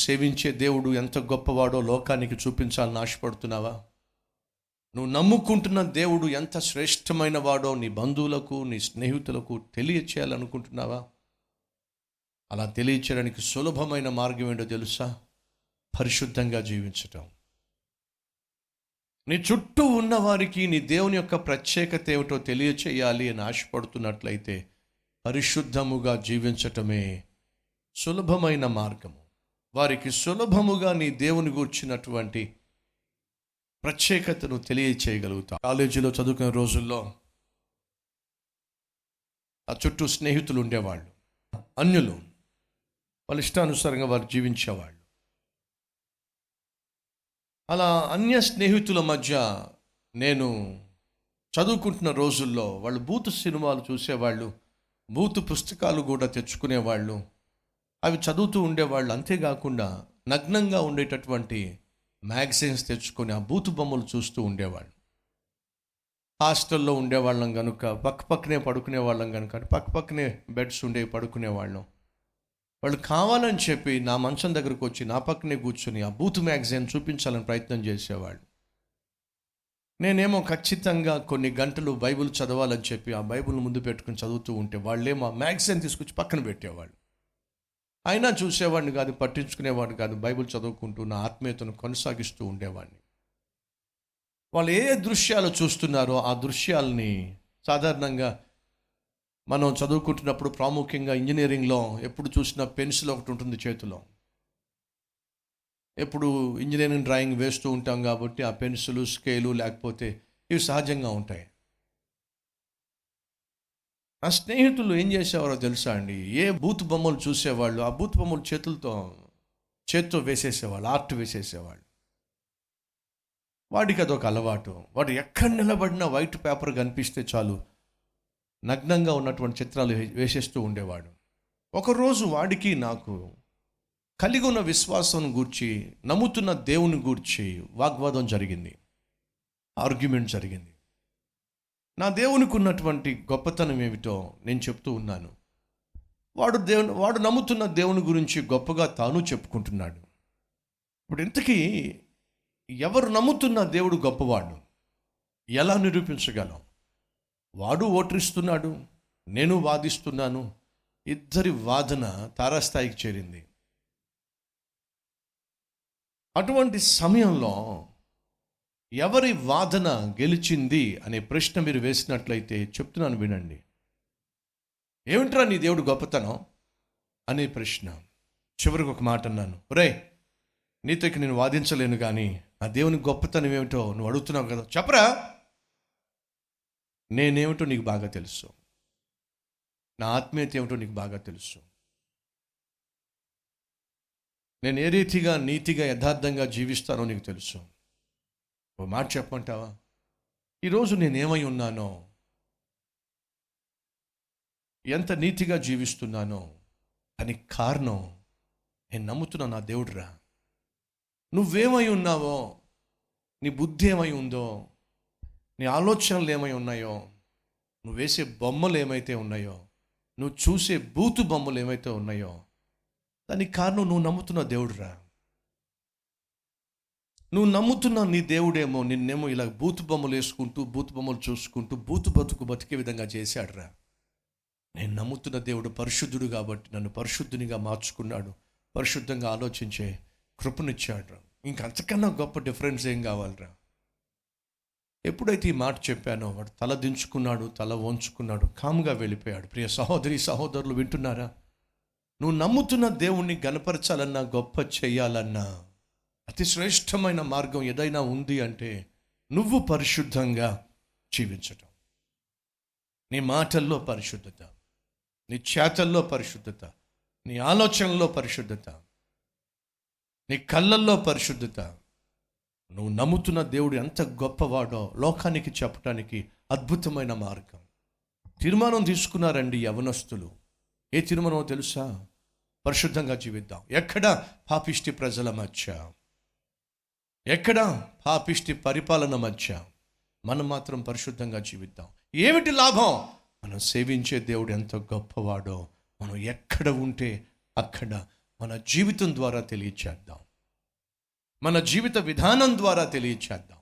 సేవించే దేవుడు ఎంత గొప్పవాడో లోకానికి చూపించాలని ఆశపడుతున్నావా? నువ్వు నమ్ముకుంటున్న దేవుడు ఎంత శ్రేష్టమైన వాడో నీ బంధువులకు నీ స్నేహితులకు తెలియచేయాలనుకుంటున్నావా? అలా తెలియచేయడానికి సులభమైన మార్గం ఏంటో తెలుసా? పరిశుద్ధంగా జీవించటం. నీ చుట్టూ ఉన్నవారికి నీ దేవుని యొక్క ప్రత్యేకత ఏమిటో తెలియచేయాలి అని ఆశపడుతున్నట్లయితే పరిశుద్ధముగా జీవించటమే సులభమైన మార్గము. వారికి సులభముగా నీ దేవుని గూర్చినటువంటి ప్రత్యేకతను తెలియచేయగలుగుతావు కాలేజీలో చదువుకునే రోజుల్లో ఆ చుట్టూ స్నేహితులు ఉండేవాళ్ళు అన్యులు. వాళ్ళ ఇష్టానుసారంగా వారు జీవించేవాళ్ళు. అలా అన్య స్నేహితుల మధ్య నేను చదువుకుంటున్న రోజుల్లో వాళ్ళు బూతు సినిమాలు చూసేవాళ్ళు బూతు పుస్తకాలు కూడా తెచ్చుకునేవాళ్ళు. అవి చదువుతూ ఉండేవాళ్ళు. అంతేకాకుండా నగ్నంగా ఉండేటటువంటి మ్యాగజైన్స్ తెచ్చుకొని ఆ బూతు బొమ్మలు చూస్తూ ఉండేవాళ్ళు. హాస్టల్లో ఉండేవాళ్ళం కనుక పక్క పక్కనే పడుకునే వాళ్ళం కనుక పక్క పక్కనే బెడ్స్ ఉండే పడుకునేవాళ్ళం. వాళ్ళు కావాలని చెప్పి నా మంచం దగ్గరకు వచ్చి నా పక్కనే కూర్చొని ఆ బూత్ మ్యాగజైన్ చూపించాలని ప్రయత్నం చేసేవాళ్ళు. నేనేమో ఖచ్చితంగా కొన్ని గంటలు బైబిల్ చదవాలని చెప్పి ఆ బైబిల్ ముందు పెట్టుకుని చదువుతూ ఉంటే వాళ్ళేమో ఆ మ్యాగజైన్ తీసుకొచ్చి పక్కన పెట్టేవాళ్ళు. అయినా చూసేవాడిని కాదు పట్టించుకునేవాడిని కాదు బైబిల్ చదువుకుంటూ నా ఆత్మీయతను కొనసాగిస్తూ ఉండేవాడిని. వాళ్ళు ఏ దృశ్యాలు చూస్తున్నారో ఆ దృశ్యాలని సాధారణంగా మనం చదువుకుంటున్నప్పుడు ప్రాముఖ్యంగా ఇంజనీరింగ్లో ఎప్పుడు చూసినా పెన్సిల్ ఒకటి ఉంటుంది చేతిలో. ఎప్పుడు ఇంజనీరింగ్ డ్రాయింగ్ వేస్తూ ఉంటాం కాబట్టి ఆ పెన్సిల్ స్కేలు లేకపోతే ఇవి సహజంగా ఉంటాయి. నా స్నేహితులు ఏం చేసేవారో తెలుసా అండి? ఏ బూత్ బొమ్మలు చూసేవాళ్ళు ఆ బూత్ బొమ్మలు చేతులతో చేత్తో వేసేసేవాళ్ళు ఆర్ట్ వేసేసేవాళ్ళు. వాడికి అదొక అలవాటు. వాడు ఎక్కడ నిలబడినా వైట్ పేపర్ కనిపిస్తే చాలు నగ్నంగా ఉన్నటువంటి చిత్రాలు వే- వేసేస్తూ ఉండేవాడు. ఒకరోజు వాడికి నాకు కలిగి ఉన్న విశ్వాసం గూర్చి నమ్ముతున్న దేవుని గూర్చి వాగ్వాదం జరిగింది. ఆర్గ్యుమెంట్ జరిగింది. నా దేవునికి ఉన్నటువంటి గొప్పతనం ఏమిటో నేను చెప్తూ ఉన్నాను. వాడు దేవుని వాడు నమ్ముతున్న దేవుని గురించి గొప్పగా తాను చెప్పుకుంటున్నాడు. ఇప్పుడు ఇంతకీ ఎవరు నమ్ముతున్న దేవుడు గొప్పవాడు? ఎలా నిరూపించగలం? వాడు ఓటరిస్తున్నాడు నేను వాదిస్తున్నాను ఇద్దరి వాదన తారాస్థాయికి చేరింది. అటువంటి సమయంలో ఎవరి వాదన గెలిచింది అనే ప్రశ్న మీరు వేసినట్లయితే చెప్తున్నాను వినండి. ఏమిట్రా నీ దేవుడు గొప్పతనం? అనే ప్రశ్న. చివరికి ఒక మాట అన్నాను. ఒరే నీతో ఇక నేను వాదించలేను కానీ నా దేవుని గొప్పతనం ఏమిటో నువ్వు అడుగుతున్నావు కదా. చెప్పరా? నేనేమిటో నీకు బాగా తెలుసు. నా ఆత్మీయత ఏమిటో నీకు బాగా తెలుసు. నేను ఏ రీతిగా నీతిగా యథార్థంగా జీవిస్తానో నీకు తెలుసు. ఓ మాట చెప్పమంటావా? ఈరోజు నేనేమై ఉన్నానో ఎంత నీతిగా జీవిస్తున్నానో దానికి కారణం నేను నమ్ముతున్నా నా దేవుడురా. నువ్వేమై ఉన్నావో నీ బుద్ధి ఏమై ఉందో నీ ఆలోచనలు ఏమై ఉన్నాయో నువ్వు వేసే బొమ్మలు ఏమైతే ఉన్నాయో నువ్వు చూసే బూతు బొమ్మలు ఏమైతే ఉన్నాయో దానికి కారణం నువ్వు నమ్ముతున్న దేవుడురా. నువ్వు నమ్ముతున్న నీ దేవుడేమో నిన్నేమో ఇలా బూతు బొమ్మలు వేసుకుంటూ బూతు బొమ్మలు చూసుకుంటూ బూతు బతుకు బతికే విధంగా చేశాడురా. నేను నమ్ముతున్న దేవుడు పరిశుద్ధుడు కాబట్టి నన్ను పరిశుద్ధునిగా మార్చుకున్నాడు. పరిశుద్ధంగా ఆలోచించే కృపనిచ్చాడు ఇంక అంతకన్నా గొప్ప డిఫరెన్స్ ఏం కావాలరా? ఎప్పుడైతే ఈ మాట చెప్పానో వాడు తల దించుకున్నాడు తల వంచుకున్నాడు కాముగా వెళ్ళిపోయాడు. ప్రియ సహోదరి సహోదరులు వింటున్నారా? నువ్వు నమ్ముతున్న దేవుణ్ణి గనపరచాలన్నా గొప్ప చేయాలన్నా అతి శ్రేష్టమైన మార్గం ఏదైనా ఉంది అంటే నువ్వు పరిశుద్ధంగా జీవించటం. నీ మాటల్లో పరిశుద్ధత నీ చేతల్లో పరిశుద్ధత నీ ఆలోచనలో పరిశుద్ధత నీ కళ్ళల్లో పరిశుద్ధత. నువ్వు నమ్ముతున్న దేవుడు ఎంత గొప్పవాడో లోకానికి చెప్పడానికి అద్భుతమైన మార్గం. తీర్మానం తీసుకున్నారండి యవనస్తులు. ఏ తీర్మానమో తెలుసా? పరిశుద్ధంగా జీవిద్దాం. ఎక్కడ? పాపిష్టి ప్రజల మధ్య. ఎక్కడ? పాపిష్టి పరిపాలన మధ్య మనం మాత్రం పరిశుద్ధంగా జీవిద్దాం. ఏమిటి లాభం? మనం సేవించే దేవుడు ఎంత గొప్పవాడో మనం ఎక్కడ ఉంటే అక్కడ మన జీవితం ద్వారా తెలియచేద్దాం. మన జీవిత విధానం ద్వారా తెలియచేద్దాం.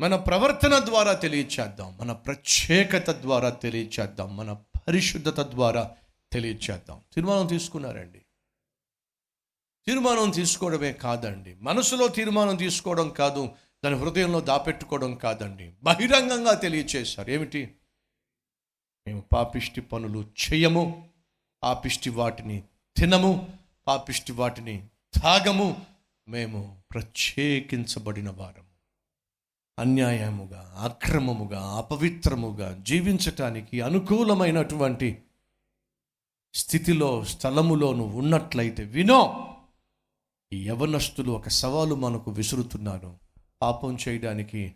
మన ప్రవర్తన ద్వారా తెలియచేద్దాం. మన ప్రత్యేకత ద్వారా తెలియచేద్దాం. మన పరిశుద్ధత ద్వారా తెలియచేద్దాం. తీర్మానం తీసుకున్నారండి. తీర్మానం తీసుకోవడమే కాదండి. మనసులో తీర్మానం తీసుకోవడం కాదు దాని హృదయంలో దాపెట్టుకోవడం కాదండి. బహిరంగంగా తెలియచేశారు. ఏమిటి? మేము పాపిష్టి పనులు చేయము పాపిష్టి వాటిని తినము పాపిష్టి వాటిని తాగము మేము ప్రత్యేకించబడిన వారము. అన్యాయముగా అక్రమముగా అపవిత్రముగా జీవించటానికి అనుకూలమైనటువంటి స్థితిలో స్థలములో నువ్వు ఉన్నట్లయితే వినో. ఈ యవనస్తులు ఒక సవాలు మనకు విసురుతున్నారు పాపం చేయడానికి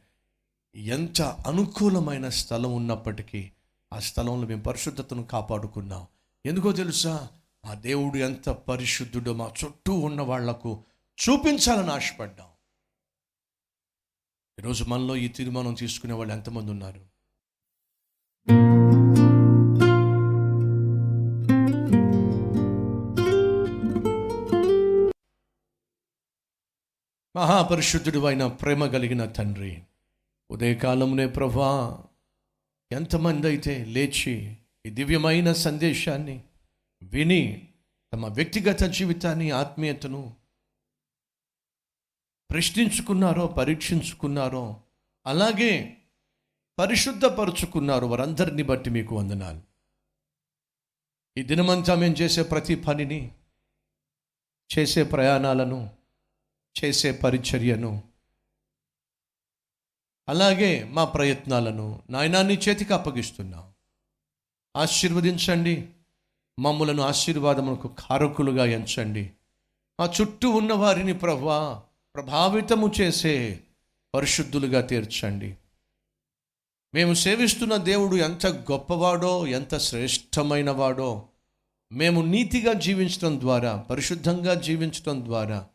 ఎంత అనుకూలమైన స్థలం ఉన్నప్పటికీ ఆ స్థలంలో మేము పరిశుద్ధతను కాపాడుకున్నాం. ఎందుకో తెలుసా? ఆ దేవుడు ఎంత పరిశుద్ధుడో మా చుట్టూ ఉన్న వాళ్ళకు చూపించాలని ఆశపడ్డాం. ఈరోజు మనలో ఈ తీర్మానం తీసుకునే వాళ్ళు ఎంతమంది ఉన్నారు? మహాపరిశుద్ధుడు అయిన ప్రేమ కలిగిన తండ్రి ఉదయకాలంనే ప్రభా ఎంతమంది అయితే లేచి ఈ దివ్యమైన సందేశాన్ని విని తమ వ్యక్తిగత జీవితాన్ని ఆత్మీయతను ప్రశ్నించుకున్నారో పరీక్షించుకున్నారో అలాగే పరిశుద్ధపరుచుకున్నారు వారందరిని బట్టి మీకు వందనాలు. ఈ దినమంతా మేము చేసే ప్రతి పనిని చేసే ప్రయాణాలను చేసే పరిచర్యను. అలాగే మా ప్రయత్నాలను నాయనాన్ని చేతికి అప్పగిస్తున్నాం. ఆశీర్వదించండి. మమ్మలను ఆశీర్వాదములకు కారకులుగా ఎంచండి. మా చుట్టూ ఉన్న వారిని ప్రభా ప్రభావితము చేసే పరిశుద్ధులుగా తీర్చండి. మేము సేవిస్తున్న దేవుడు ఎంత గొప్పవాడో ఎంత శ్రేష్టమైనవాడో మేము నీతిగా జీవించడం ద్వారా పరిశుద్ధంగా జీవించడం ద్వారా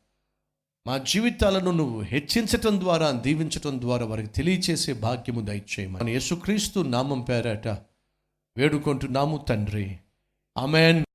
మా జీవితాలను నువ్వు హెచ్చించటం ద్వారా దీవించటం ద్వారా వారికి తెలియచేసే భాగ్యము దయచేయమని యేసుక్రీస్తు నామం పేరట వేడుకుంటున్నాము తండ్రి. అమెన్